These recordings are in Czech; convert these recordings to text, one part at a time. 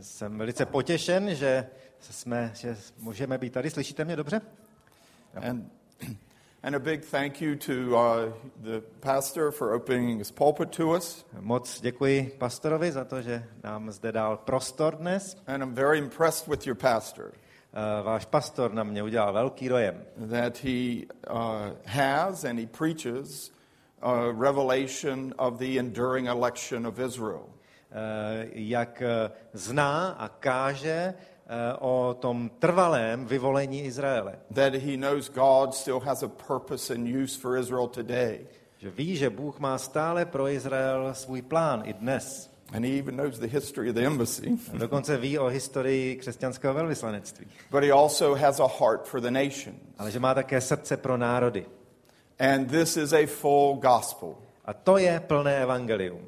Jsem velice potěšen, že, jsme, že můžeme být tady. Slyšíte mě dobře? And, and a big thank you to uh, the pastor for opening his pulpit to us. Moc děkuji pastorovi za to, že nám zde dal prostor dnes. And I'm very impressed with your pastor Eh, Váš pastor na mě udělal velký dojem. that he uh, has and he preaches a revelation of the enduring election of Israel. Eh, Jak eh, zná a káže eh, o tom trvalém vyvolení Izraele. That he knows God still has a purpose and use for Israel today. Že ví, že Bůh má stále pro Izrael svůj plán i dnes. And he even knows the history of the embassy. Dokonce ví o historii křesťanského velvyslanectví. But he also has a heart for the nations. Ale že má také srdce pro národy. And this is a full gospel. A to je plné evangelium.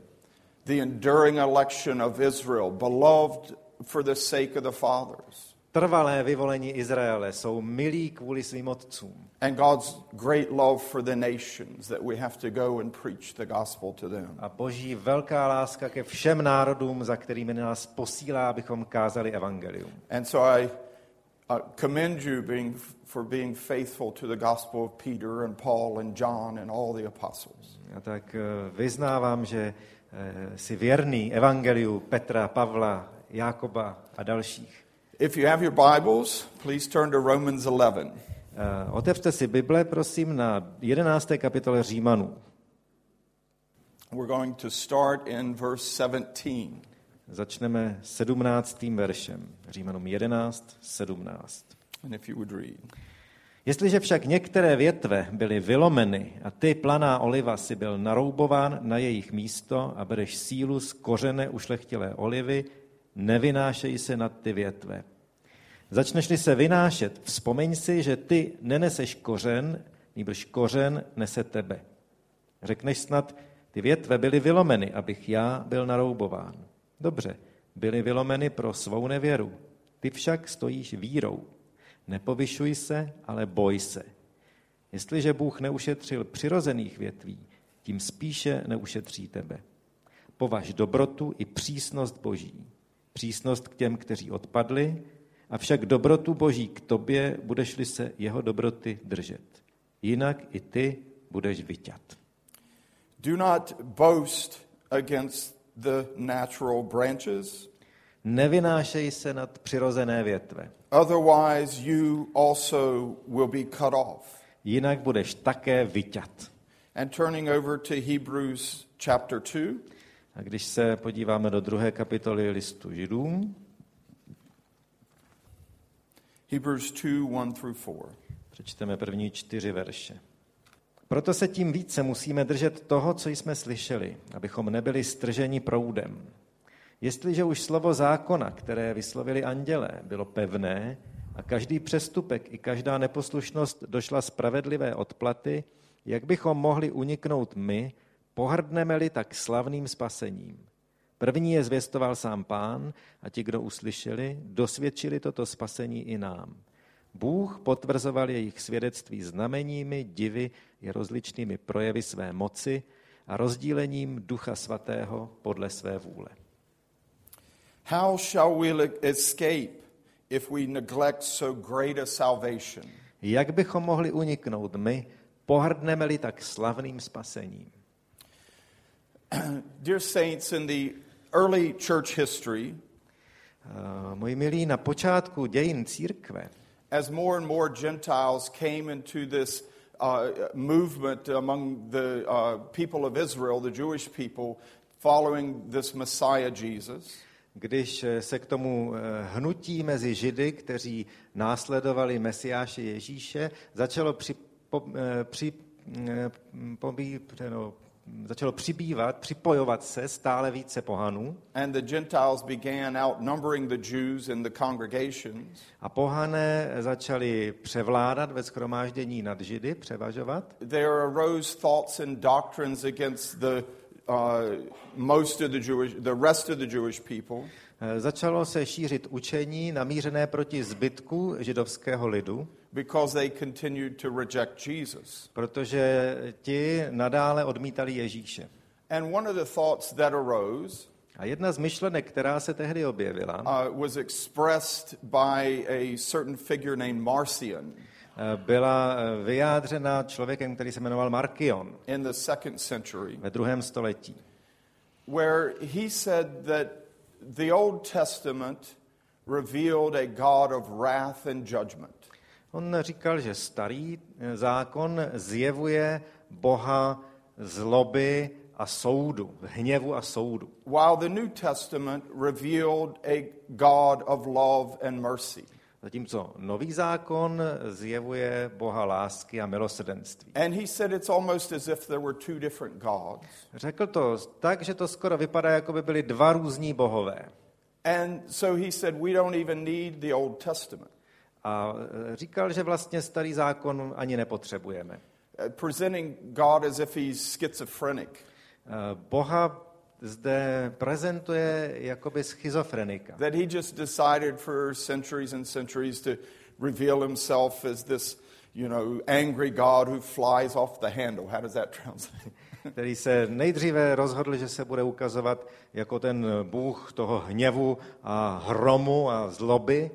The enduring election of Israel, beloved for the sake of the fathers. Trvalé vyvolení Izraele jsou milí kvůli svým otcům. And God's great love for the nations that we have to go and preach the gospel to them. A boží velká láska ke všem národům, za kterými nás posílá, abychom kázali evangelium. And so I uh, commend you being, for being faithful to the gospel of Peter and Paul and John and all the apostles. A tak eh, vyznávám, že eh, si věrný evangeliu Petra, Pavla, Jákoba a dalších. If you have your Bibles, please turn to Romans 11. Eh, Otevřte si Bible, prosím, na 11. kapitole Římanů. We're going to start in verse 17. Začneme 17. veršem. Římanům 11, 17. And if you would read. Jestliže však některé větve byly vylomeny a ty planá oliva si byl naroubován na jejich místo a bereš sílu z kořene ušlechtilé olivy, nevynášej se nad ty větve. Začneš-li se vynášet, vzpomeň si, že ty neneseš kořen, nýbrž kořen nese tebe. Řekneš snad, ty větve byly vylomeny, abych já byl naroubován. Dobře, byly vylomeny pro svou nevěru. Ty však stojíš vírou. Nepovyšuj se, ale boj se. Jestliže Bůh neušetřil přirozených větví, tím spíše neušetří tebe. Považ dobrotu i přísnost Boží. Přísnost k těm, kteří odpadli, avšak dobrotu Boží k tobě, budeš-li se jeho dobroty držet. Jinak i ty budeš vyťat. Do not boast against the natural branches, Nevynášej se nad přirozené větve. otherwise, you also will be cut off. Jinak budeš také vyťat. And turning over to Hebrews chapter 2, A když se podíváme do druhé kapitoly listu Židům, Hebrews 2 1 through 4. přečteme první čtyři verše. Proto se tím více musíme držet toho, co jsme slyšeli, abychom nebyli strženi proudem. Jestliže už slovo zákona, které vyslovili andělé, bylo pevné a každý přestupek i každá neposlušnost došla spravedlivé odplaty, jak bychom mohli uniknout my, pohrdneme-li tak slavným spasením. První je zvěstoval sám pán a ti, kdo uslyšeli, dosvědčili toto spasení i nám. Bůh potvrzoval jejich svědectví znameními, divy i rozličnými projevy své moci a rozdílením Ducha Svatého podle své vůle. How shall we escape if we neglect so great a salvation? Jak bychom mohli uniknout my, pohrdneme-li tak slavným spasením? Dear saints, in the early church history, Uh, moji milí, na počátku dějin církve, as more and more Gentiles came into this uh, movement among the uh, people of Israel, the Jewish people, following this Messiah Jesus, když eh, se k tomu eh, hnutí mezi Židy, kteří následovali Mesiáše Ježíše, začalo při, po, eh, při, pobí, no, začalo přibývat, připojovat se stále více pohanů. And the Gentiles began outnumbering the Jews in the congregations, a pohané začali převládat ve schromáždění nad Židy, převažovat, there arose thoughts and doctrines against the uh, most of the Jewish, the rest of the Jewish people, Eh, Začalo se šířit učení namířené proti zbytku židovského lidu, because they continued to reject Jesus. protože ti nadále odmítali Ježíše. And one of the thoughts that arose A jedna z myšlenek, která se tehdy objevila, uh, was expressed by a certain figure named Marcion eh, byla eh, vyjádřena člověkem, který se jmenoval Markion in the second century, ve druhém století. where he said that the Old Testament revealed a God of wrath and judgment. On říkal, že starý eh, zákon zjevuje Boha zloby a soudu, hněvu a soudu. while the New Testament revealed a God of love and mercy. Zatímco nový zákon zjevuje Boha lásky a milosrdenství. And he said it's almost as if there were two different gods. Řekl to tak, že to skoro vypadá, jako by byly dva různí bohové. And so he said we don't even need the Old Testament. A e, říkal, že vlastně starý zákon ani nepotřebujeme. Uh, presenting God as if he's schizophrenic. E, Boha zde prezentuje jakoby schizofrenika. That he just decided for centuries and centuries to reveal himself as this, you know, angry God who flies off the handle. How does that translate? který se nejdříve rozhodl, že se bude ukazovat jako ten bůh toho hněvu a hromu a zloby.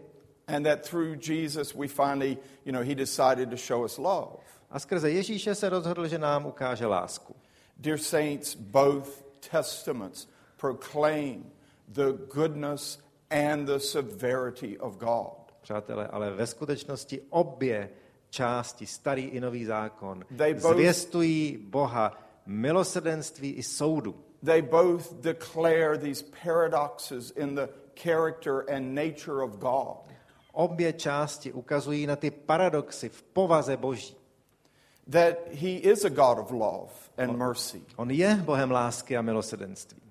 And that through Jesus we finally, you know, he decided to show us love. A skrze Ježíše se rozhodl, že nám ukáže lásku. Dear saints, both testaments proclaim the goodness and the severity of God. Přátelé, ale ve skutečnosti obě části, starý i nový zákon, They both- zvěstují Boha milosrdenství i soudu. They both declare these paradoxes in the character and nature of God. Obě části ukazují na ty paradoxy v povaze Boží. That he is a God of love and mercy, On je Bohem lásky a milosrdenství,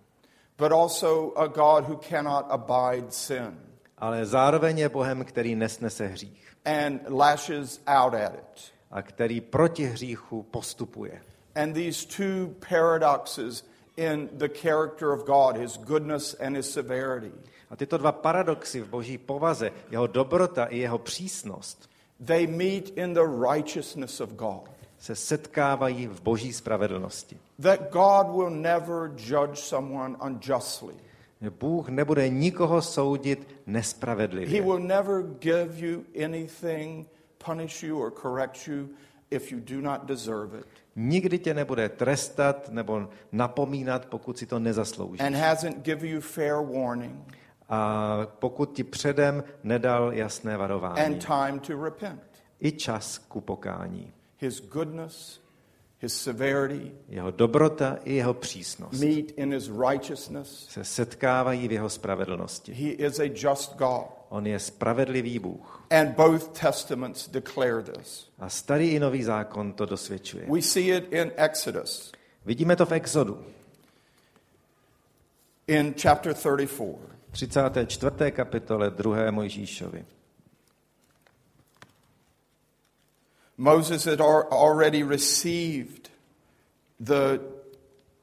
but also a God who cannot abide sin ale zároveň je Bohem, který nesnese hřích and lashes out at it. a který proti hříchu postupuje. And these two paradoxes in the character of God, his goodness and his severity, A tyto dva paradoxy v boží povaze, jeho dobrota i jeho přísnost, they meet in the righteousness of God. se setkávají v boží spravedlnosti. That God will never judge someone unjustly. Bůh nebude nikoho soudit He nespravedlivě. will never give you anything, punish you or correct you if you do not deserve it. Nikdy tě nebude trestat nebo napomínat, pokud si to nezasloužíš. And hasn't given you fair warning A pokud ti předem nedal jasné varování. and time to repent. I čas ku pokání. His goodness, his severity Jeho dobrota i jeho přísnost meet in his righteousness. se setkávají v jeho spravedlnosti. He is a just God. On je spravedlivý Bůh. And both testaments declare this. A starý i nový zákon to dosvědčuje. We see it in Exodus Vidíme to v Exodu, in chapter 34. 34. kapitole 2. Mojžíšovi. Moses had al- already received the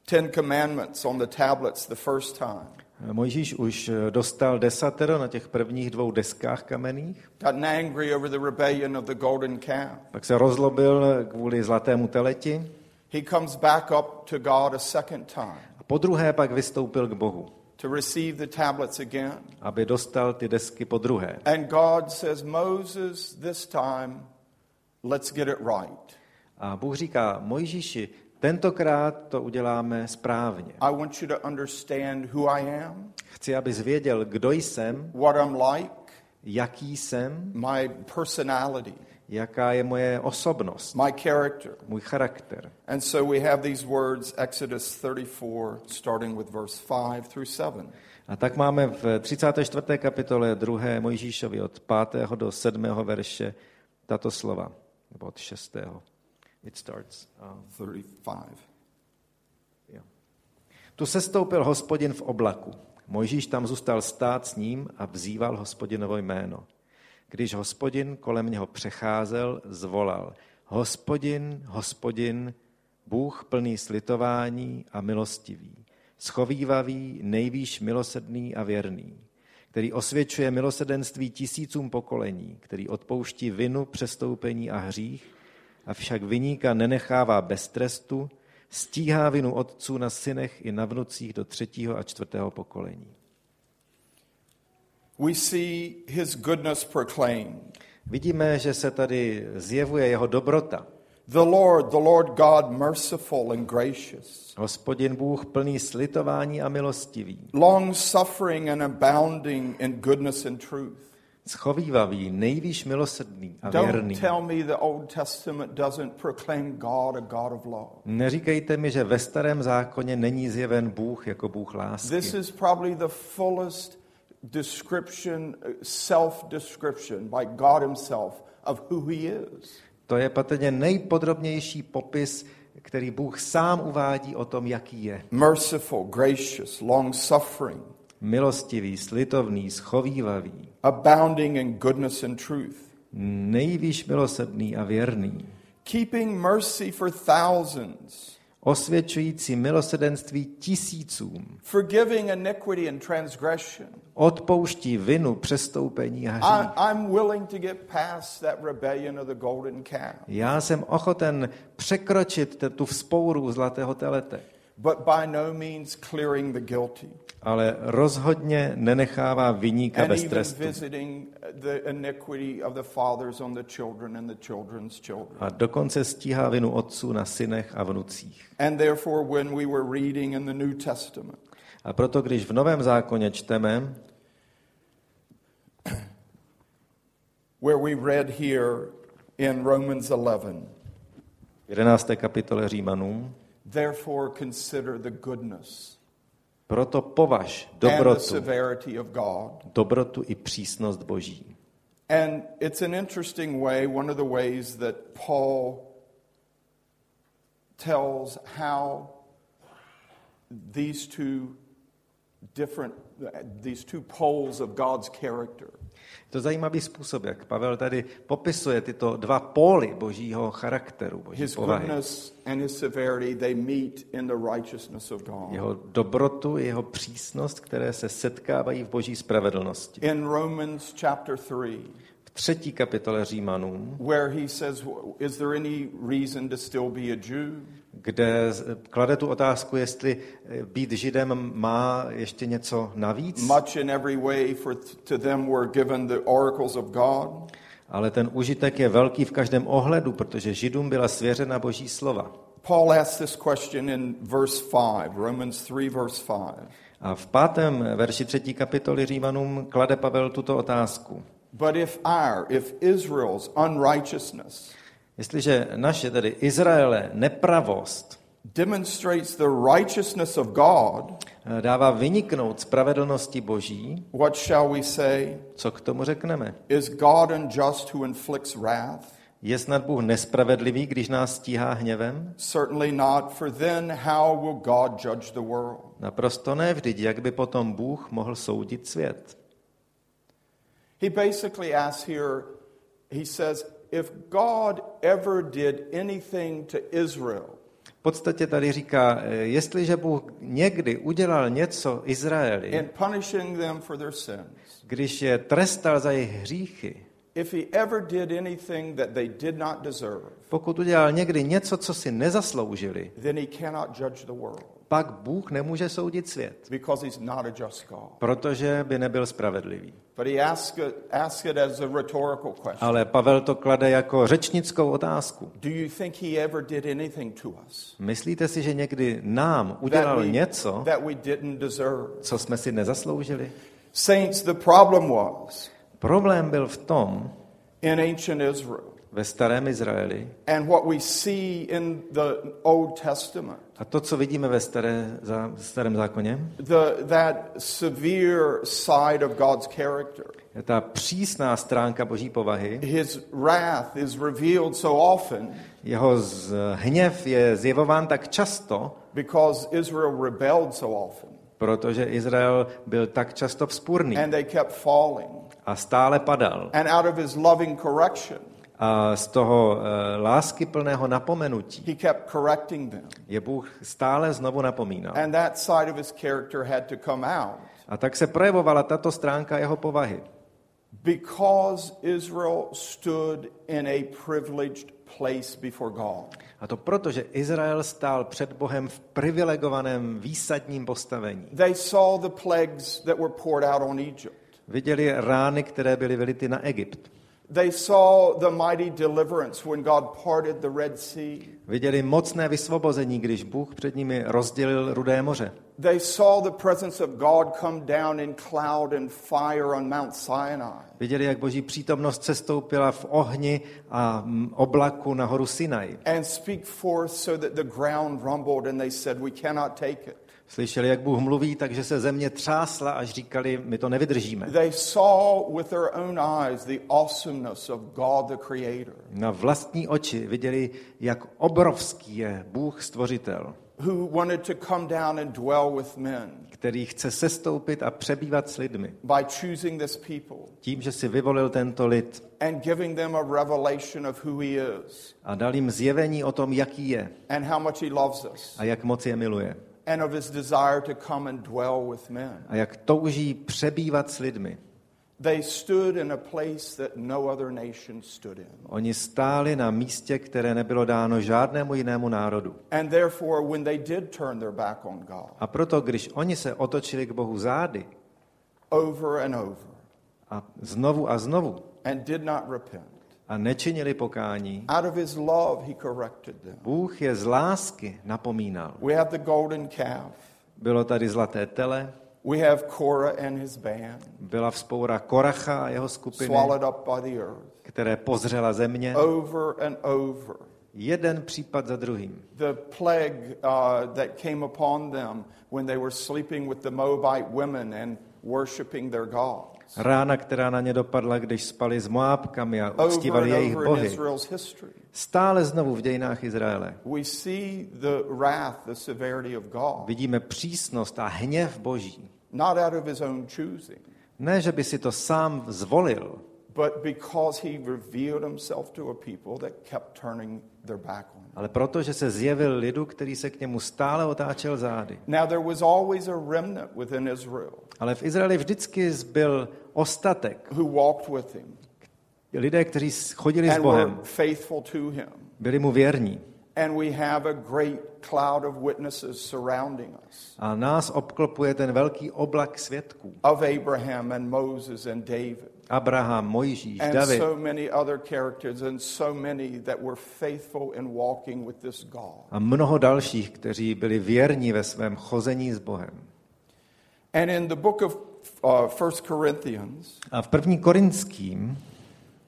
Ten Commandments on the tablets the first time. Mojžíš už eh, dostal desatero na těch prvních dvou deskách kamenných, Gotten angry over the rebellion of the golden calf. pak se rozlobil kvůli zlatému teleti He comes back up to God a second time a po druhé pak vystoupil k Bohu, to receive the tablets again. aby dostal ty desky po druhé. And God says, Moses, this time, let's get it right. A Bůh říká, Mojžíši, tentokrát to uděláme správně. I want you to understand who I am, Chci, abys věděl, kdo jsem, what I'm like, jaký jsem, my personality, jaká je moje osobnost, my character. můj charakter. And so we have these words, Exodus 34, starting with verse 5 through 7. A tak máme v 34. kapitole 2. Mojžíšovi od 5. do 7. verše tato slova, nebo od 6. It starts. Um, 35. jo. Tu sestoupil hospodin v oblaku. Mojžíš tam zůstal stát s ním a vzýval hospodinovo jméno. Když hospodin kolem něho přecházel, zvolal. Hospodin, hospodin, Bůh plný slitování a milostivý, schovývavý, nejvýš milosedný a věrný, který osvědčuje milosedenství tisícům pokolení, který odpouští vinu, přestoupení a hřích, avšak vyníka nenechává bez trestu, Stíhá vinu otců na synech i na vnucích do třetího a čtvrtého pokolení. We see his goodness proclaimed. Vidíme, že se tady zjevuje jeho dobrota. The Lord, the Lord God, merciful and gracious, Hospodin Bůh plný slitování a milostivý, long suffering and abounding in goodness and truth. Schovývavý, nejvýš milosrdný a věrný. tell me the Old Testament doesn't proclaim God a God of love. Neříkejte mi, že ve starém zákoně není zjeven Bůh jako Bůh This lásky. is probably the fullest description, self description by God Himself of who He is. To je patrně nejpodrobnější popis, který Bůh sám uvádí o tom, jaký je. Merciful, gracious, long suffering, Milostivý, slitovný, schovývavý, abounding in goodness and truth, nejvýš milosrdný a věrný, keeping mercy for thousands, osvědčující milosrdenství tisícům, forgiving iniquity and transgression. odpouští vinu, přestoupení a I, hřích. I'm willing to get past that rebellion of the golden calf. Já jsem ochoten překročit tu vzpouru zlatého telete, but by no means clearing the guilty. ale rozhodně nenechává vyníka And bez trestu. visiting the iniquity of the fathers on the children and the children's children. A dokonce stíhá vinu otců na synech a vnucích. And therefore, when we were reading in the New Testament, A proto, když v Novém zákoně čteme, where we read here in Romans 11, v 11. kapitole Římanům, therefore consider the goodness proto považ and the dobrotu, severity of God. dobrotu i přísnost Boží. And it's an interesting way, one of the ways that Paul tells how these two different, these two poles of God's character Je to zajímavý způsob, jak Pavel tady popisuje tyto dva póly božího charakteru, boží His povahy. and his severity, they meet in the righteousness of God. Jeho dobrotu, jeho přísnost, které se setkávají v boží spravedlnosti. In Romans chapter 3, V třetí kapitole Římanům, where he says, Is there any reason to still be a Jew? Kde klade tu otázku, jestli eh, být židem má ještě něco navíc, Much in every way, for to them were given the oracles of God. ale ten užitek je velký v každém ohledu, protože židům byla svěřena boží slova. Paul asks this question in verse 5, Romans 3, verse 5. A v pátém verši třetí kapitoly Římanům klade Pavel tuto otázku. But if our, if Israel's unrighteousness Jestliže naše, tedy Izraele, nepravost demonstrates the righteousness of God, eh, dává vyniknout spravedlnosti Boží, what shall we say? co k tomu řekneme? Is God unjust who inflicts wrath? Je snad Bůh nespravedlivý, když nás stíhá hněvem? Certainly not, for then how will God judge the world? Naprosto ne vždyť, jak by potom Bůh mohl soudit svět. He basically asks here, he says, if God ever did anything to Israel, V podstatě tady říká, eh, jestliže Bůh někdy udělal něco Izraeli, in punishing them for their sins, když je trestal za jejich hříchy, if he ever did anything that they did not deserve, pokud udělal někdy něco, co si nezasloužili, then he cannot judge the world pak Bůh nemůže soudit svět, because he's not a just God. protože by nebyl spravedlivý. But he it, as a rhetorical question. Ale Pavel to klade jako řečnickou otázku. Do you think he ever did anything to us Myslíte si, že někdy nám that udělal we, něco, that we didn't deserve? co jsme si nezasloužili? Saints, the problem was Problém byl v tom, in ancient Israel ve starém Izraeli, and what we see in the Old Testament, a to, co vidíme ve staré, za, starém zákoně, the, that severe side of God's character. je ta přísná stránka boží povahy. His wrath is revealed so often Jeho z, hněv je zjevován tak často, because Israel rebelled so often protože Izrael byl tak často vzpůrný and they kept falling. a stále padal. And out of his loving correction, A z toho uh, lásky plného napomenutí he kept correcting them. je Bůh stále znovu napomínal. And that side of his character had to come out A tak se projevovala tato stránka jeho povahy. because Israel stood in a privileged place before God. A to proto, že Izrael stál před Bohem v privilegovaném výsadním postavení. They saw the plagues that were poured out on Egypt. Viděli rány, které byly vylity na Egypt. They saw the mighty deliverance when God parted the Red Sea. Viděli mocné vysvobození, když Bůh před nimi rozdělil Rudé moře. They saw the presence of God come down in cloud and fire on Mount Sinai. Viděli, jak boží přítomnost sestoupila v ohni a oblaku na horu Sinai. And speak forth so that the ground rumbled, and they said, We cannot take it. Slyšeli, jak Bůh mluví, takže se země třásla, až říkali, my to nevydržíme. They saw with their own eyes the awesomeness of God the Creator, Na vlastní oči viděli, jak obrovský je Bůh stvořitel, who wanted to come down and dwell with men který chce sestoupit a přebývat s lidmi. by choosing this people Tím, že si vyvolil tento lid and giving them a revelation of who He is a dal jim zjevení o tom, jaký je and how much He loves us a jak moc je miluje. And of His desire to come and dwell with men. A jak touží přebývat s lidmi. They stood in a place that no other nation stood in. Oni stáli na místě, které nebylo dáno žádnému jinému národu. And therefore, when they did turn their back on God A proto, když oni se otočili k Bohu zády over and over a znovu a znovu and did not repent, a nečinili pokání, out of His love, He corrected them. Bůh je z lásky napomínal. We have the golden calf. Bylo tady zlaté tele, We have Korah and his band byla vzpoura Koracha a jeho skupiny, swallowed up by the earth. které pozřela země, Over and over. jeden případ za druhým. The plague uh, that came upon them when they were sleeping with the Moabite women and worshiping their gods. Rána, která na ně dopadla, když spali s Moábkami a uctívali jejich bohy. Stále znovu v dějinách Izraele vidíme přísnost a hněv Boží. Ne, že by si to sám zvolil, but because he revealed himself to a people that kept turning their back on him. ale proto, že se zjevil lidu, který se k němu stále otáčel zády. Now, there was always a remnant within Israel Ale v Izraeli vždycky zbyl ostatek. who walked with him Lidé, kteří chodili s and were Bohem, faithful to him. byli mu věrní. And we have a great cloud of witnesses surrounding us A nás obklopuje ten velký oblak svědků. of Abraham and Moses and David. Abraham, Mojžíš, And David so many other characters, and so many that were faithful in walking with this God. a mnoho dalších, kteří byli věrní ve svém chození s Bohem. And in the book of uh, 1 Corinthians, A v první Korinským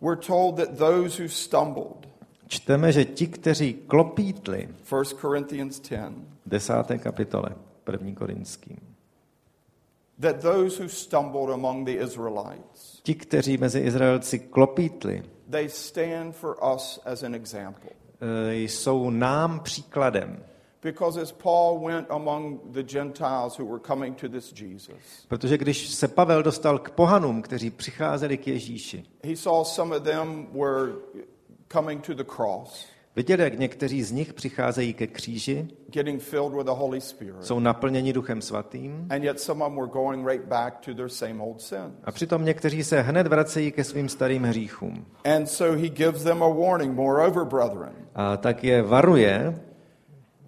we're told that those who stumbled, čteme, že ti, kteří klopítli, 1 Corinthians 10, desáté kapitole, první Korinským, that those who stumbled among the Israelites, ti, kteří mezi Izraelci klopítli, they stand for us as an example. eh, jsou nám příkladem. Because as Paul went among the Gentiles who were coming to this Jesus, Protože když se Pavel dostal k pohanům, kteří přicházeli k Ježíši, he saw some of them were coming to the cross, viděl, jak někteří z nich přicházejí ke kříži, getting filled with the Holy Spirit, jsou naplněni Duchem Svatým, and yet some of them were going right back to their same old sin. a přitom někteří se hned vracejí ke svým starým hříchům. And so he gives them a warning, moreover, brethren. A tak je varuje,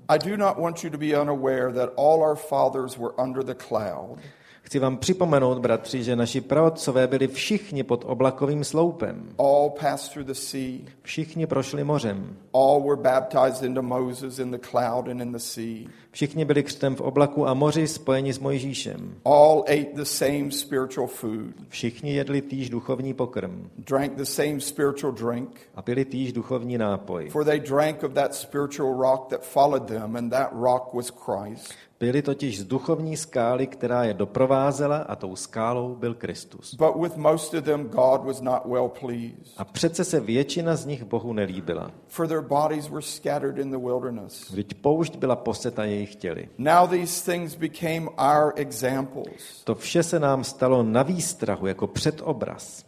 I do not want you to be unaware that all our fathers were under the cloud, chci vám připomenout, bratři, že naši praotcové byli všichni pod oblakovým sloupem. all passed through the sea, Všichni prošli mořem. all were baptized into Moses in the cloud and in the sea. Všichni byli křtem v oblaku a moři spojeni s Mojžíšem. All ate the same spiritual food, Všichni jedli týž duchovní pokrm drank the same spiritual drink, a pili týž duchovní nápoj. for they drank of that spiritual rock that followed them, and that rock was Christ. Pili totiž z duchovní skály, která je doprovázela a tou skálou byl Kristus. But with most of them, God was not well pleased, A přece se většina z nich Bohu nelíbila. for their bodies were scattered in the wilderness. Vždyť poušť byla poseta jejich těly. Now these things became our examples, To vše se nám stalo na výstrahu jako předobraz,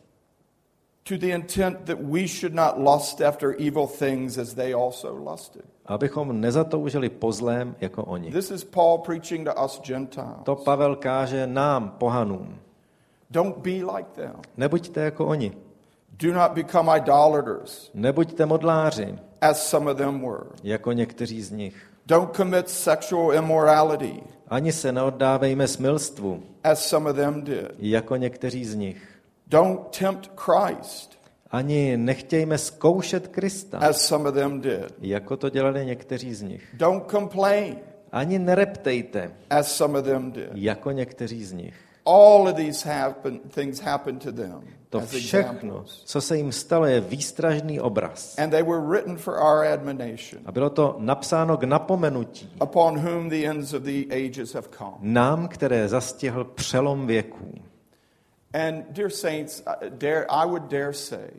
to the intent that we should not lust after evil things as they also lusted. abychom nezatoužili po zlém jako oni. This is Paul preaching to us Gentiles. To Pavel káže nám, pohanům. Don't be like them. Nebuďte jako oni. Do not become idolaters, Nebuďte modláři, as some of them were. jako někteří z nich. Don't commit sexual immorality, Ani se neoddávejme smilstvu, as some of them did. jako někteří z nich. Don't tempt Christ, Ani nechtějme zkoušet Krista, as some of them did. jako to dělali někteří z nich. Don't complain, Ani nereptejte, as some of them did. jako někteří z nich. All of these happen, things happened to them To všechno, co se jim stalo, je výstražný obraz. And they were written for our admonition, A bylo to napsáno k napomenutí upon whom the ends of the ages have come. nám, které zastihl přelom věků. And dear saints, dare, I would dare say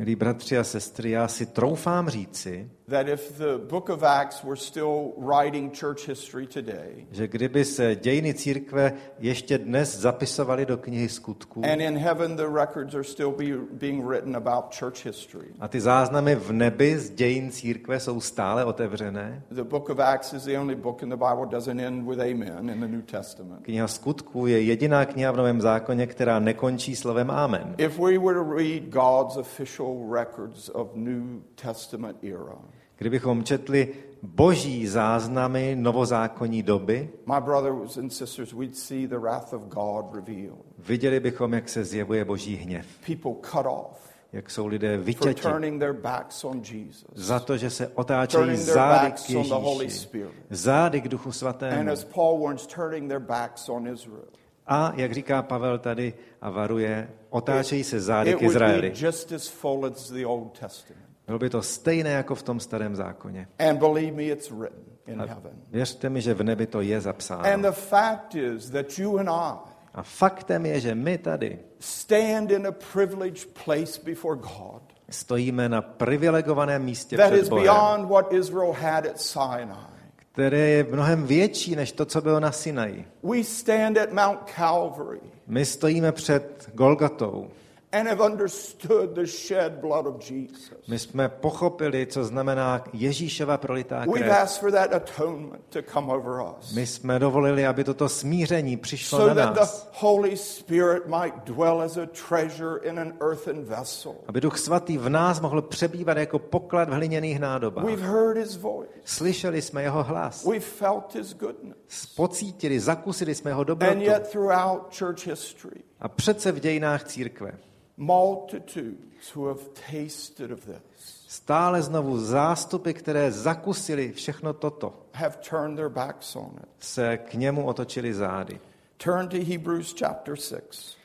Milí bratři a sestry, já si troufám říci, that if the book of Acts were still writing church history today, že kdyby se dějiny církve ještě dnes zapisovaly do knihy skutků and in heaven the records are still be, being written about church history, a ty záznamy v nebi z dějin církve jsou stále otevřené, the book of Acts is the only book in the Bible that doesn't end with amen in the New Testament. kniha skutků je jediná kniha v Novém zákoně, která nekončí slovem Amen. If we were to read God's official records of New Testament era, Kdybychom četli boží záznamy novozákonní doby, my brothers and sisters, we'd see the wrath of God revealed. viděli bychom, jak se zjevuje boží hněv, People cut off jak jsou lidé for vytěti turning their backs on Jesus, za to, že se otáčejí turning their zády backs k on the Holy Ježíši, Spirit. zády k Duchu And Svatému. as Paul warns, turning their backs on Israel. A, jak říká Pavel tady a varuje, otáčejí se zády It k would be Izraeli. just as full as the Old Testament. Bylo by to stejné jako v tom starém zákoně. And believe me, it's written in heaven. Věřte mi, že v nebi to je And zapsáno. the fact is that you and I A faktem je, že my tady stand in a privileged place before God stojíme na privilegovaném místě that před is Bohem, beyond what Israel had at Sinai. které je mnohem větší než to, co bylo na Sinaji. We stand at Mount Calvary My stojíme před Golgatou. And have understood the shed blood of Jesus. My jsme pochopili, co znamená Ježíšova prolitá We've krev. asked for that atonement to come over us My jsme dovolili, aby toto smíření přišlo so na that the nás. Holy Spirit might dwell as a treasure in an earthen vessel. Aby Duch Svatý v nás mohl přebývat jako poklad v hliněných nádobách. We've heard his voice. Slyšeli jsme jeho hlas. We've felt his goodness. Pocítili, zakusili jsme jeho And dobrotu. yet, throughout church history, A přece v dějinách církve multitudes who have tasted of this stále znovu zástupy, které zakusili všechno toto, have turned their backs on it. se k němu otočili zády. Turn to Hebrews chapter 6.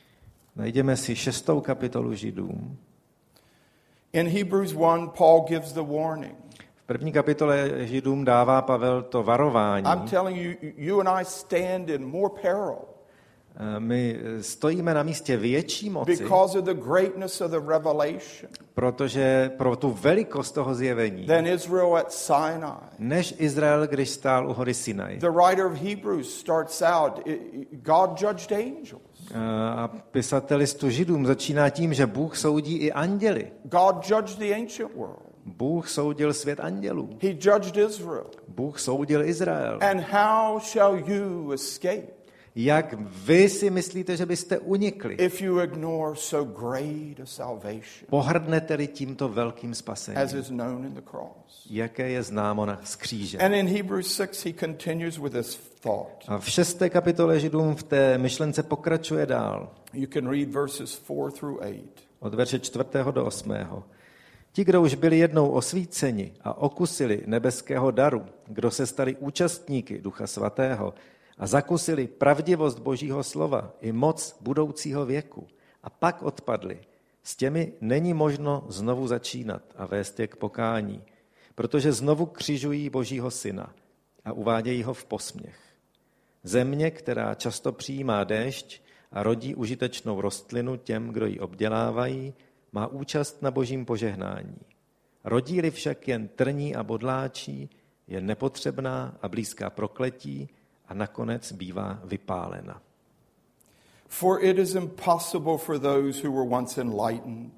Najdeme si šestou kapitolu Židům. In Hebrews 1, Paul gives the warning. V první kapitole Židům dává Pavel to varování. I'm telling you, you and I stand in more peril My stojíme na místě větší moci, of the greatness of the revelation protože pro tu velikost toho zjevení, than Israel at Sinai. než Izrael, když stál u hory Sinai. The writer of Hebrews starts out, God judged angels. Eh, A pisatel listu Židům začíná tím, že Bůh soudí i anděli. God judged the ancient world. Bůh soudil svět andělů. He judged Israel. Bůh soudil Izrael. And how shall you escape Jak vy si myslíte, že byste unikli? if you ignore so great a salvation Pohrdnete-li tímto velkým as spasením, is known in the cross? jaké je známo na skříže. And in Hebrews 6, he continues with this thought. A v šesté kapitole Židům v té myšlence pokračuje dál. You can read verses 4 through 8. Od verše čtvrtého do osmého. Ti, kdo už byli jednou osvíceni a okusili nebeského daru, kdo se stali účastníky Ducha Svatého a zakusili pravdivost Božího slova i moc budoucího věku a pak odpadli, s těmi není možno znovu začínat a vést je k pokání, protože znovu křižují Božího syna a uvádějí ho v posměch. Země, která často přijímá déšť a rodí užitečnou rostlinu těm, kdo ji obdělávají, má účast na božím požehnání. Rodí-li však jen trní a bodláčí, je nepotřebná a blízká prokletí a nakonec bývá vypálena. For it is impossible for those who were once enlightened,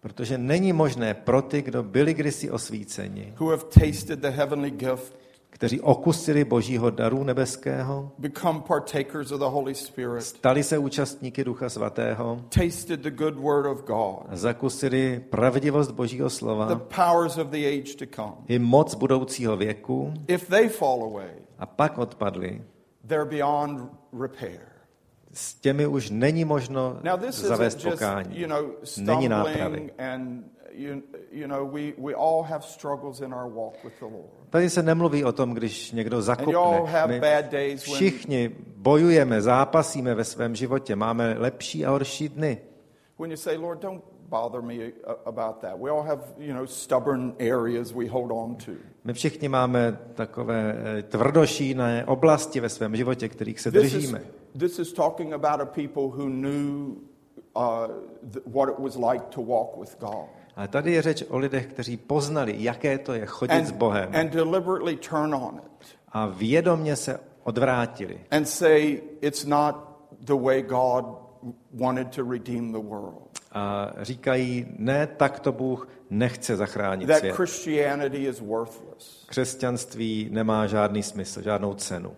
Protože není možné pro ty, kdo byli kdysi osvíceni, who have tasted the heavenly gift, kteří okusili božího daru nebeského, become partakers of the Holy Spirit, stali se účastníky Ducha Svatého, tasted the good word of God, a zakusili pravdivost božího the slova powers of the age to come. i moc budoucího věku If they fall away, a pak odpadli, they're beyond repair. s těmi už není možno Now, this zavést just, pokání. you know, Není nápravy. and, you, you know, we, we all have struggles in our walk with the Lord. Tady se nemluví o tom, když někdo zakopne. My všichni bojujeme, zápasíme ve svém životě. Máme lepší a horší dny. when you say, Lord, don't bother me uh, about that. We all have, you know, stubborn areas we hold on to. My všichni máme takové eh, tvrdošíné oblasti ve svém životě, kterých se držíme. this is talking about a people who knew uh, what it was like to walk with God. Ale tady je řeč o lidech, kteří poznali, jaké to je chodit s And, Bohem and deliberately turn on it a vědomně se odvrátili. and say, it's not the way God wanted to redeem the world. A říkají, ne, tak to Bůh nechce zachránit That svět. Christianity is worthless. Křesťanství nemá žádný smysl, žádnou cenu.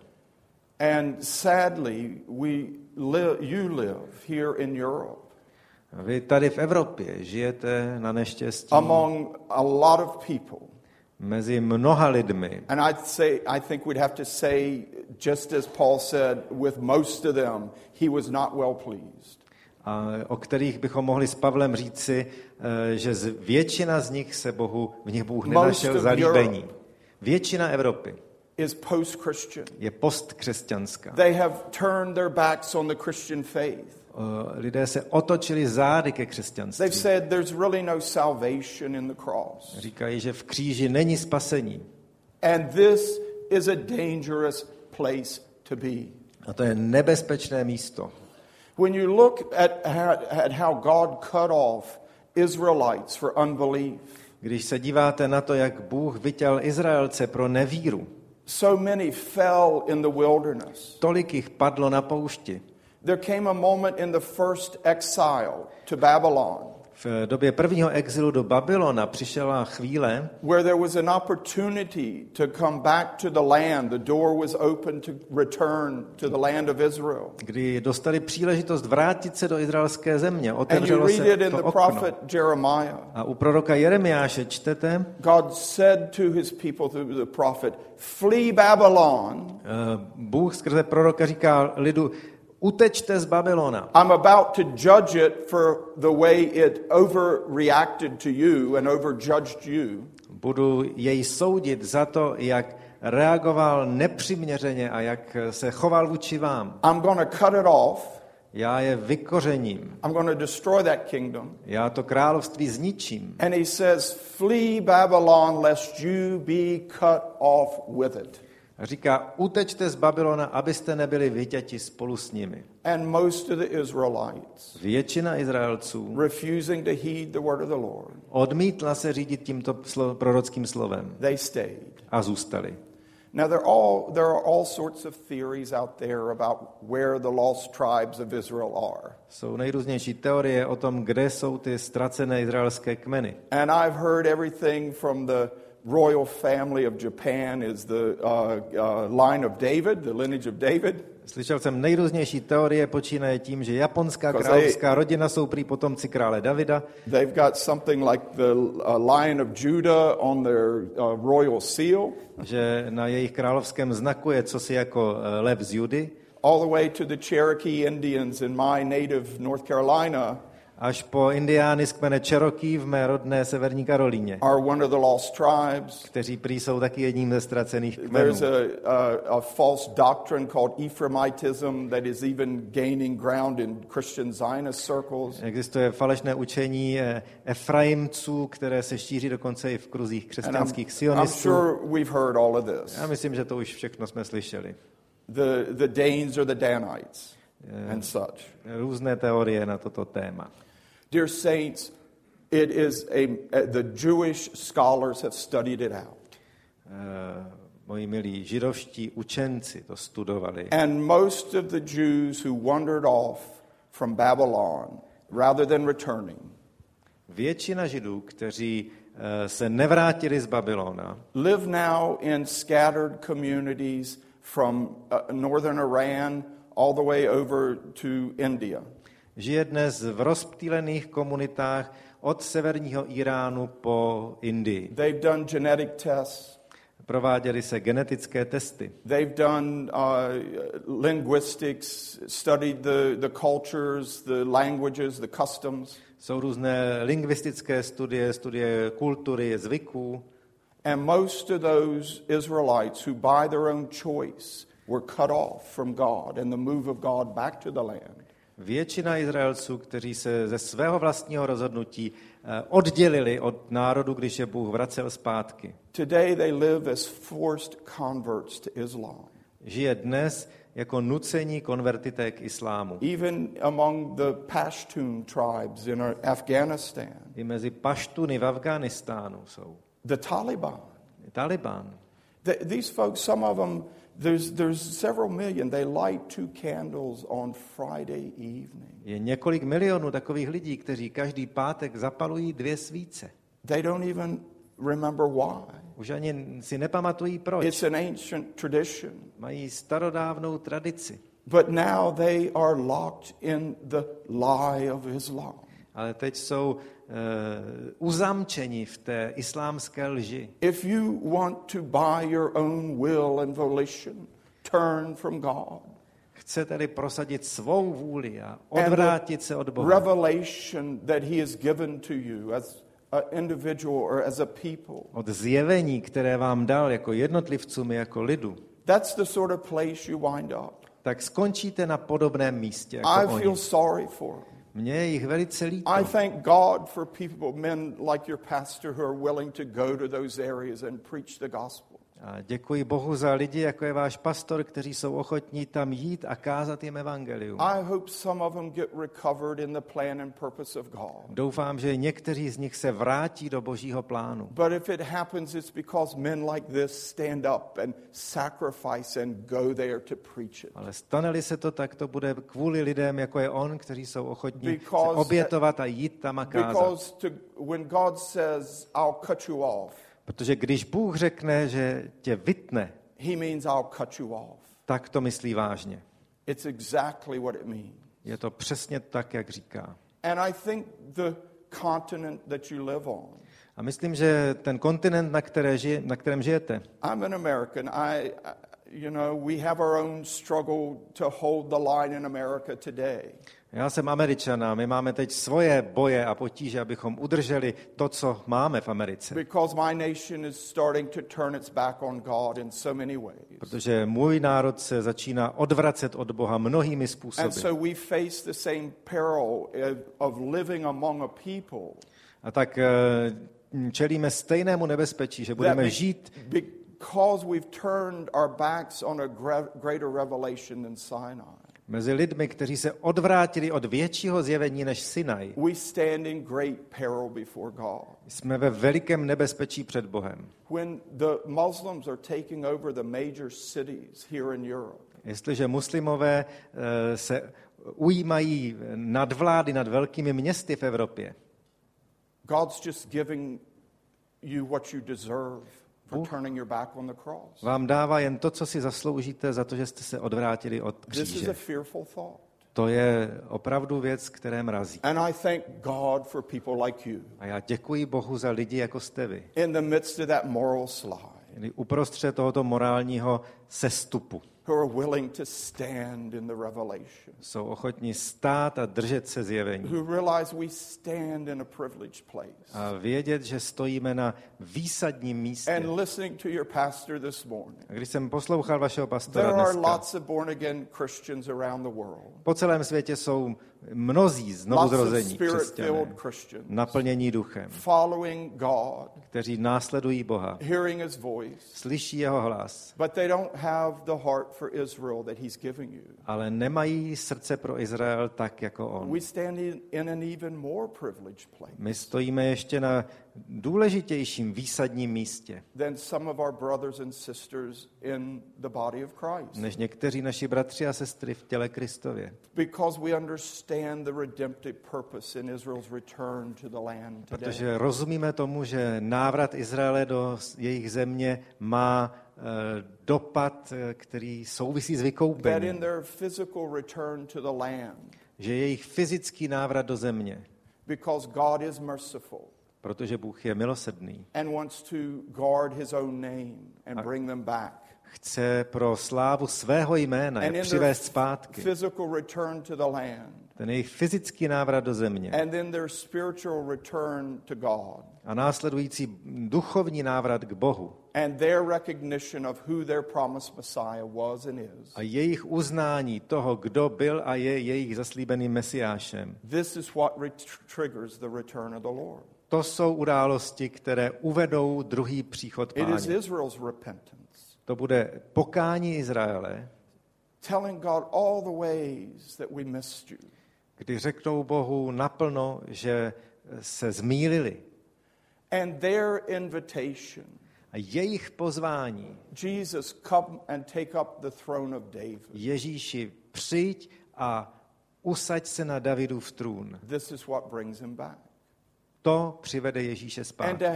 And sadly, we live, you live here in Europe A Vy tady v Evropě žijete na neštěstí among a lot of people. mezi mnoha lidmi. And I'd say, I think we'd have to say, just as Paul said, with most of them, he was not well pleased. A o kterých bychom mohli s Pavlem říci, eh, že z většina z nich se Bohu, v nich Bůh nenašel zalíbení. Většina Evropy Is je postkřesťanská. They have turned their backs on the Christian faith. Eh, Lidé se otočili zády ke They've křesťanství. said there's really no salvation in the cross. Říkají, že v kříži není spasení. And this is a dangerous place to be. A to je nebezpečné místo. When you look at, at how God cut off Israelites for unbelief, Když se díváte na to, jak Bůh vytěl Izraelce pro nevíru, so many fell in the wilderness. tolik jich padlo na poušti. There came a moment in the first exile to Babylon V době prvního exilu do Babylona přišla chvíle, where there was an opportunity to come back to the land. The door was open to return to the land of Israel. kdy dostali příležitost vrátit se do izraelské země. Otevřelo se to okno. prophet Jeremiah. A u proroka Jeremiáše čtete, God said to his people through the prophet, Flee Babylon. eh, Bůh skrze proroka říká lidu, utečte z Babylona. I'm about to judge it for the way it overreacted to you and overjudged you. Budu jej soudit za to, jak reagoval nepřiměřeně a jak se choval vůči vám. I'm to cut it off. Já je vykořením. I'm to destroy that kingdom. Já to království zničím. And he says, Flee Babylon, lest you be cut off with it. Říká, utečte z Babylona, abyste nebyli vytěti spolu s nimi. And most of the Israelites, Většina Izraelců refusing to heed the word of the Lord, odmítla se řídit tímto slo- prorockým slovem they stayed. a zůstali. Now, there, all, there are all sorts of theories out there about where the lost tribes of Israel are. Jsou nejrůznější teorie o tom, kde jsou ty ztracené izraelské kmeny. And I've heard everything from the royal family of Japan is the uh, uh, line of David, the lineage of David. Slyšel jsem nejrůznější teorie, počínaje tím, že japonská královská rodina jsou prý potomci krále Davida, They've got something like the uh, Lion of Judah on their uh, royal seal, že na jejich královském znaku je cosi jako eh, lev z Judy, all the way to the Cherokee Indians in my native North Carolina až po indiány z kmene Cherokee v mé rodné severní Karolíně, are one of the lost tribes. kteří prý jsou taky jedním ze ztracených kmenů. There's a, a, a false doctrine called Ephraimitism that is even gaining ground in Christian Zionist circles. Existuje falešné učení eh, Efraimců, které se šíří dokonce i v kruzích I'm, křesťanských I'm sionistů. sure we've heard all of this. Já myslím, že to už všechno jsme slyšeli. The, the Danes or the Danites and such. Různé teorie na toto téma. Dear saints, it is a, the Jewish scholars have studied it out. Eh, Moji milí židovští učenci to studovali. And most of the Jews who wandered off from Babylon rather than returning Většina židů, kteří eh, se nevrátili z Babylona, live now in scattered communities from uh, northern Iran all the way over to India. Žije dnes v rozptýlených komunitách od severního Iránu po Indii. They've done genetic tests. Prováděly se genetické testy. They've done uh, linguistics, studied the, the cultures, the languages, the customs. Jsou různé lingvistické studie, studie kultury, zvyků. And most of those Israelites who, by their own choice, were cut off from God and the move of God back to the land, Většina Izraelců, kteří se ze svého vlastního rozhodnutí eh, oddělili od národu, když je Bůh vracel zpátky, today they live as forced converts to Islam. žije dnes jako nucení konvertité k islámu. Even among the Pashtun tribes in Afghanistan, I mezi paštuny v Afghánistánu jsou. the Taliban. Taliban. Th- these folks, some of them, there's, there's several million, they light two candles on Friday evening. Je několik milionů takových lidí, kteří každý pátek zapalují dvě svíce. They don't even remember why. Už ani si nepamatují proč. It's an ancient tradition. Mají starodávnou tradici. But now they are locked in the lie of Islam. Ale teď jsou uh, uzamčeni v té islámské lži. If you want to by your own will and volition turn from God Chce tedy prosadit svou vůli a odvrátit se od Boha. revelation that He has given to you as an individual or as a people, Od zjevení, které vám dal jako jednotlivcům i jako lidu, that's the sort of place you wind up. tak skončíte na podobném místě I jako feel oni. sorry for them. Je jich velice líto. I thank God for people, men like your pastor, who are willing to go to those areas and preach the gospel. A děkuji Bohu za lidi, jako je váš pastor, kteří jsou ochotní tam jít a kázat jim evangelium. I hope some of them get recovered in the plan and purpose of God. Doufám, že někteří z nich se vrátí do božího plánu. But if it happens, it's because men like this stand up and sacrifice and go there to preach it. Ale stane-li se to, tak to bude kvůli lidem, jako je on, kteří jsou ochotní se Because- obětovat a jít tam a kázat. Because to, when God says, I'll cut you off, Protože když Bůh řekne, že tě vytne, he means I'll cut you off. tak to myslí vážně. It's exactly what it means. Je to přesně tak, jak říká. And I think the continent that you live on, A myslím, že ten kontinent, na, které žije, na kterém žijete, I'm an American. I, I- you know, we have our own struggle to hold the line in America today. já jsem američan a my máme teď svoje boje a potíže, abychom udrželi to, co máme v Americe. Because my nation is starting to turn its back on God in so many ways. Protože můj národ se začíná odvracet od Boha mnohými And způsoby. so we face the same peril of- living among a people A tak eh, čelíme stejnému nebezpečí, že budeme žít, because we've turned our backs on a greater revelation than Sinai. mezi lidmi, kteří se odvrátili od většího zjevení než Sinaj. We stand in great peril before God. Jsme ve velikém nebezpečí před Bohem. When the Muslims are taking over the major cities here in Europe, Jestliže muslimové eh, se ujímají nadvlády nad velkými městy v Evropě, God's just giving you what you deserve for Bůh- turning your back on the cross. vám dává jen to, co si zasloužíte za to, že jste se odvrátili od This is a kříže. fearful thought. To je opravdu věc, které mrazí. And I thank God for people like you A já děkuji Bohu za lidi, jako jste vy. in the midst of that moral slide Tedy uprostřed tohoto morálního sestupu who are willing to stand in the revelation, jsou ochotní stát a držet se zjevení. who realize we stand in a privileged place. A vědět, že stojíme na výsadním místě. And listening to your pastor this morning, A když jsem poslouchal vašeho there pastora are dneska, lots of born again Christians around the world, po celém světě jsou mnozí znovu lots of zrození spirit křesťané, naplnění duchem, kteří následují Boha, slyší jeho hlas, ale nemají srdce pro Izrael tak, jako on. My stojíme ještě na důležitějším výsadním místě, než někteří naši bratři a sestry v těle Kristově. Protože rozumíme tomu, že návrat Izraele do jejich země má eh, dopad, eh, který souvisí s vykoupením. Že jejich fyzický návrat do země, because God is merciful protože Bůh je milosrdný, and wants to guard his own name and bring them back. chce pro slávu svého jména je přivést zpátky. physical return to the land, Ten jejich fyzický návrat do země and then their spiritual return to God, a následující duchovní návrat k Bohu and their recognition of who their promised Messiah was and is. a jejich uznání toho, kdo byl a je jejich zaslíbeným mesiášem. This is what triggers the return of the Lord. To jsou události, které uvedou druhý příchod It is páně. Israel's repentance, To bude pokání Izraele, telling God all the ways that we missed you. kdy řeknou Bohu naplno, že se zmýlili. And their invitation, A jejich pozvání, Jesus, come and take up the throne of David. Ježíši, přijď a usaď se na Davidův trůn. This is what brings him back. To přivede Ježíše zpátky.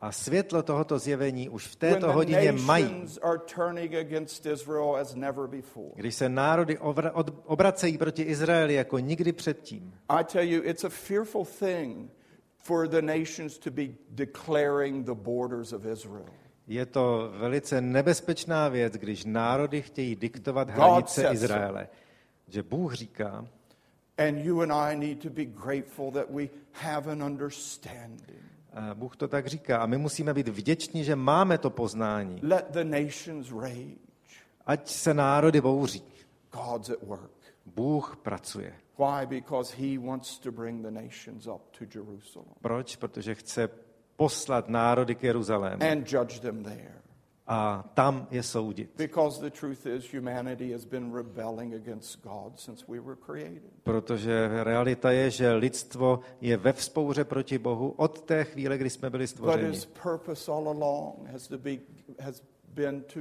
A světlo tohoto zjevení už v této hodině mají. Když se národy obracejí proti Izraeli jako nikdy předtím. I tell you, it's a fearful thing for the nations to be declaring the borders of Israel. Je to velice nebezpečná věc, když národy chtějí diktovat hranice. Izraele. Že Bůh říká, And you and I need to be grateful that we have an understanding. Bůh to tak říká, a my musíme být vděční, že máme to poznání. Let the nations rage. Ať se národy bouří. God's at work. Bůh pracuje. Why? Because he wants to bring the nations up to Jerusalem Proč? Protože chce poslat národy k Jeruzalému and judge them there. A tam je soudit. Because the truth is, humanity has been rebelling against God since we were created. Protože realita je, že lidstvo je ve vzpouře proti Bohu od té chvíle, kdy jsme byli stvořeni. his purpose all along has, to be, has been to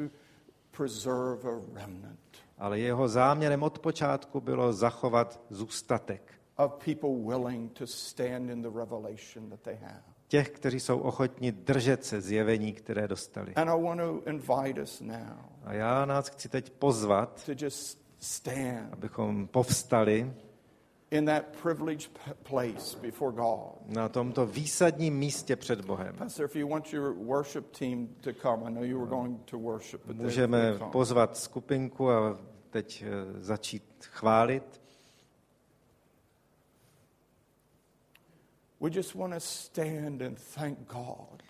preserve a remnant Ale jeho záměrem od počátku bylo zachovat zůstatek. of people willing to stand in the revelation that they have. Těch, kteří jsou ochotni držet se zjevení, které dostali. And I want to invite us now A já nás chci teď pozvat, to just stand abychom povstali in that privileged place before God. na tomto výsadním místě před Bohem. Pastor, if you want your worship team to come, I know you were going to worship, but they- Můžeme pozvat skupinku a teď eh, začít chválit. We just want to stand and thank God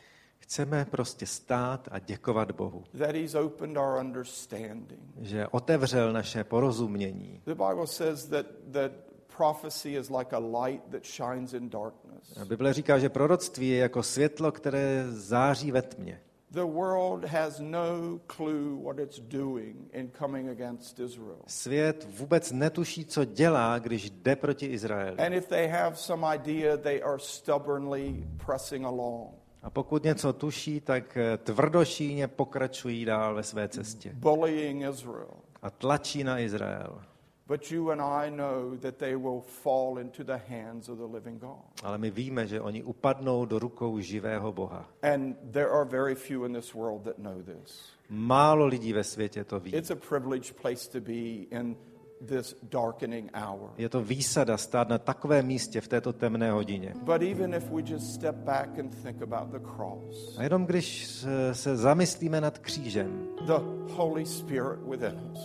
Chceme prostě stát a děkovat Bohu, that He's opened our understanding. že otevřel naše porozumění. The Bible says that, that prophecy is like a light that shines in darkness. Bible říká, že proroctví je jako světlo, které září ve tmě. The world has no clue what it's doing in coming against Israel. Svět vůbec netuší, co dělá, když jde proti Izraeli. And if they have some idea, they are stubbornly pressing along, A pokud něco tuší, tak eh, tvrdošíně pokračují dál ve své cestě. bullying Israel. A tlačí na Izrael. But you and I know that they will fall into the hands of the living God. Ale my víme, že oni upadnou do rukou živého Boha. And there are very few in this world that know this. Málo lidí ve světě to ví. It's a privileged place to be in this darkening hour. Je to výsada stát na takovém místě v této temné hodině. But even if we just step back and think about the cross, A jenom když se- se zamyslíme nad křížem, the Holy Spirit within us,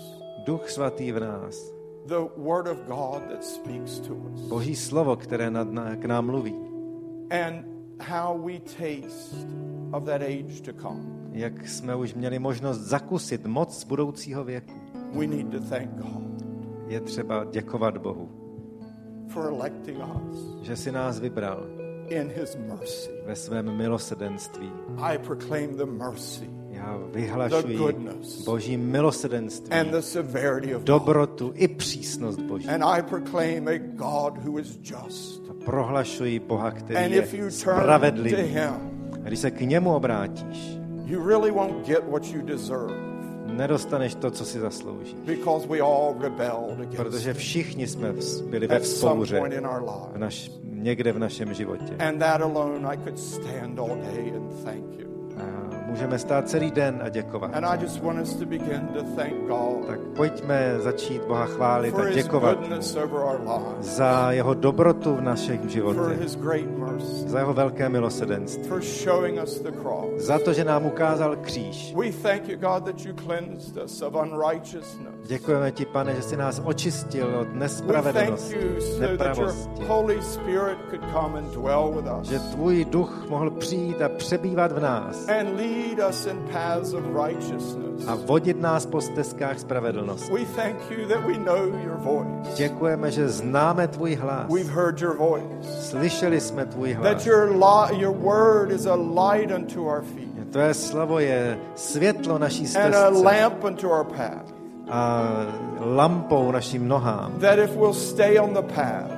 Duch svatý v nás, the Word of God that speaks to us, Boží slovo, které nad, na, k nám mluví, and how we taste of that age to come, jak jsme už měli možnost zakusit moc z budoucího věku, we need to thank God je třeba děkovat Bohu, for electing us že si nás vybral in His mercy. ve svém milosedenství. I proclaim the mercy Já vyhlašuji Boží God. dobrotu i přísnost Boží. A prohlašuji Boha, který je spravedlivý. A když se k němu obrátíš, nedostaneš to, co si zasloužíš. Protože všichni jsme byli ve vzpouře v naš, někde v našem životě. A můžeme stát celý den a děkovat. And I just want us to begin to thank God Tak pojďme začít Boha chválit a děkovat za jeho dobrotu v great mercy, za jeho velké milosedenství, za to, že nám ukázal kříž. Děkujeme ti, pane, že jsi nás očistil od nespravedlnosti, nepravosti. Že tvůj duch mohl přijít a přebývat v nás and lead us in paths of righteousness. a vodit nás po stezkách spravedlnosti. We thank you that we know your voice. Děkujeme, že známe tvůj hlas. We've heard your voice. Slyšeli jsme tvůj That hlas. your, li- your word is a light unto our feet Tvé slovo je světlo naší and a stezce lamp unto our path. a lampou našim nohám. That if we'll stay on the path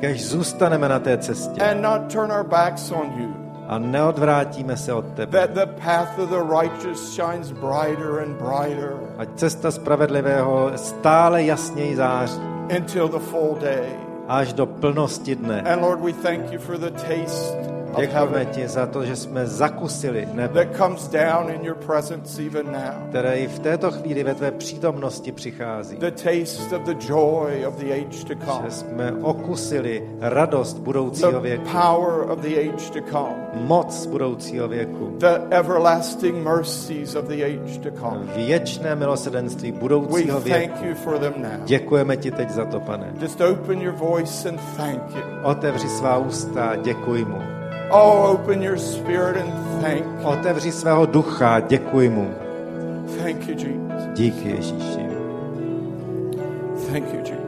Kež zůstaneme na té cestě and not turn our backs on you, a neodvrátíme se od tebe. that the path of the righteous shines brighter and brighter Ať cesta spravedlivého stále jasněji září until the full day. až do plnosti dne. And Lord, we thank you for the taste heaven ti za to, že jsme zakusili nebe, které i v této chvíli ve tvé přítomnosti přichází. Že jsme okusili radost budoucího věku, moc budoucího věku, věčné milosedenství budoucího věku. Děkujeme ti teď za to, pane. Otevři svá ústa, a děkuj mu. Oh, open your spirit and thank. Otevři svého ducha, děkuj mu. Thank you, Jesus. Díky Ježíši. Thank you, Jesus.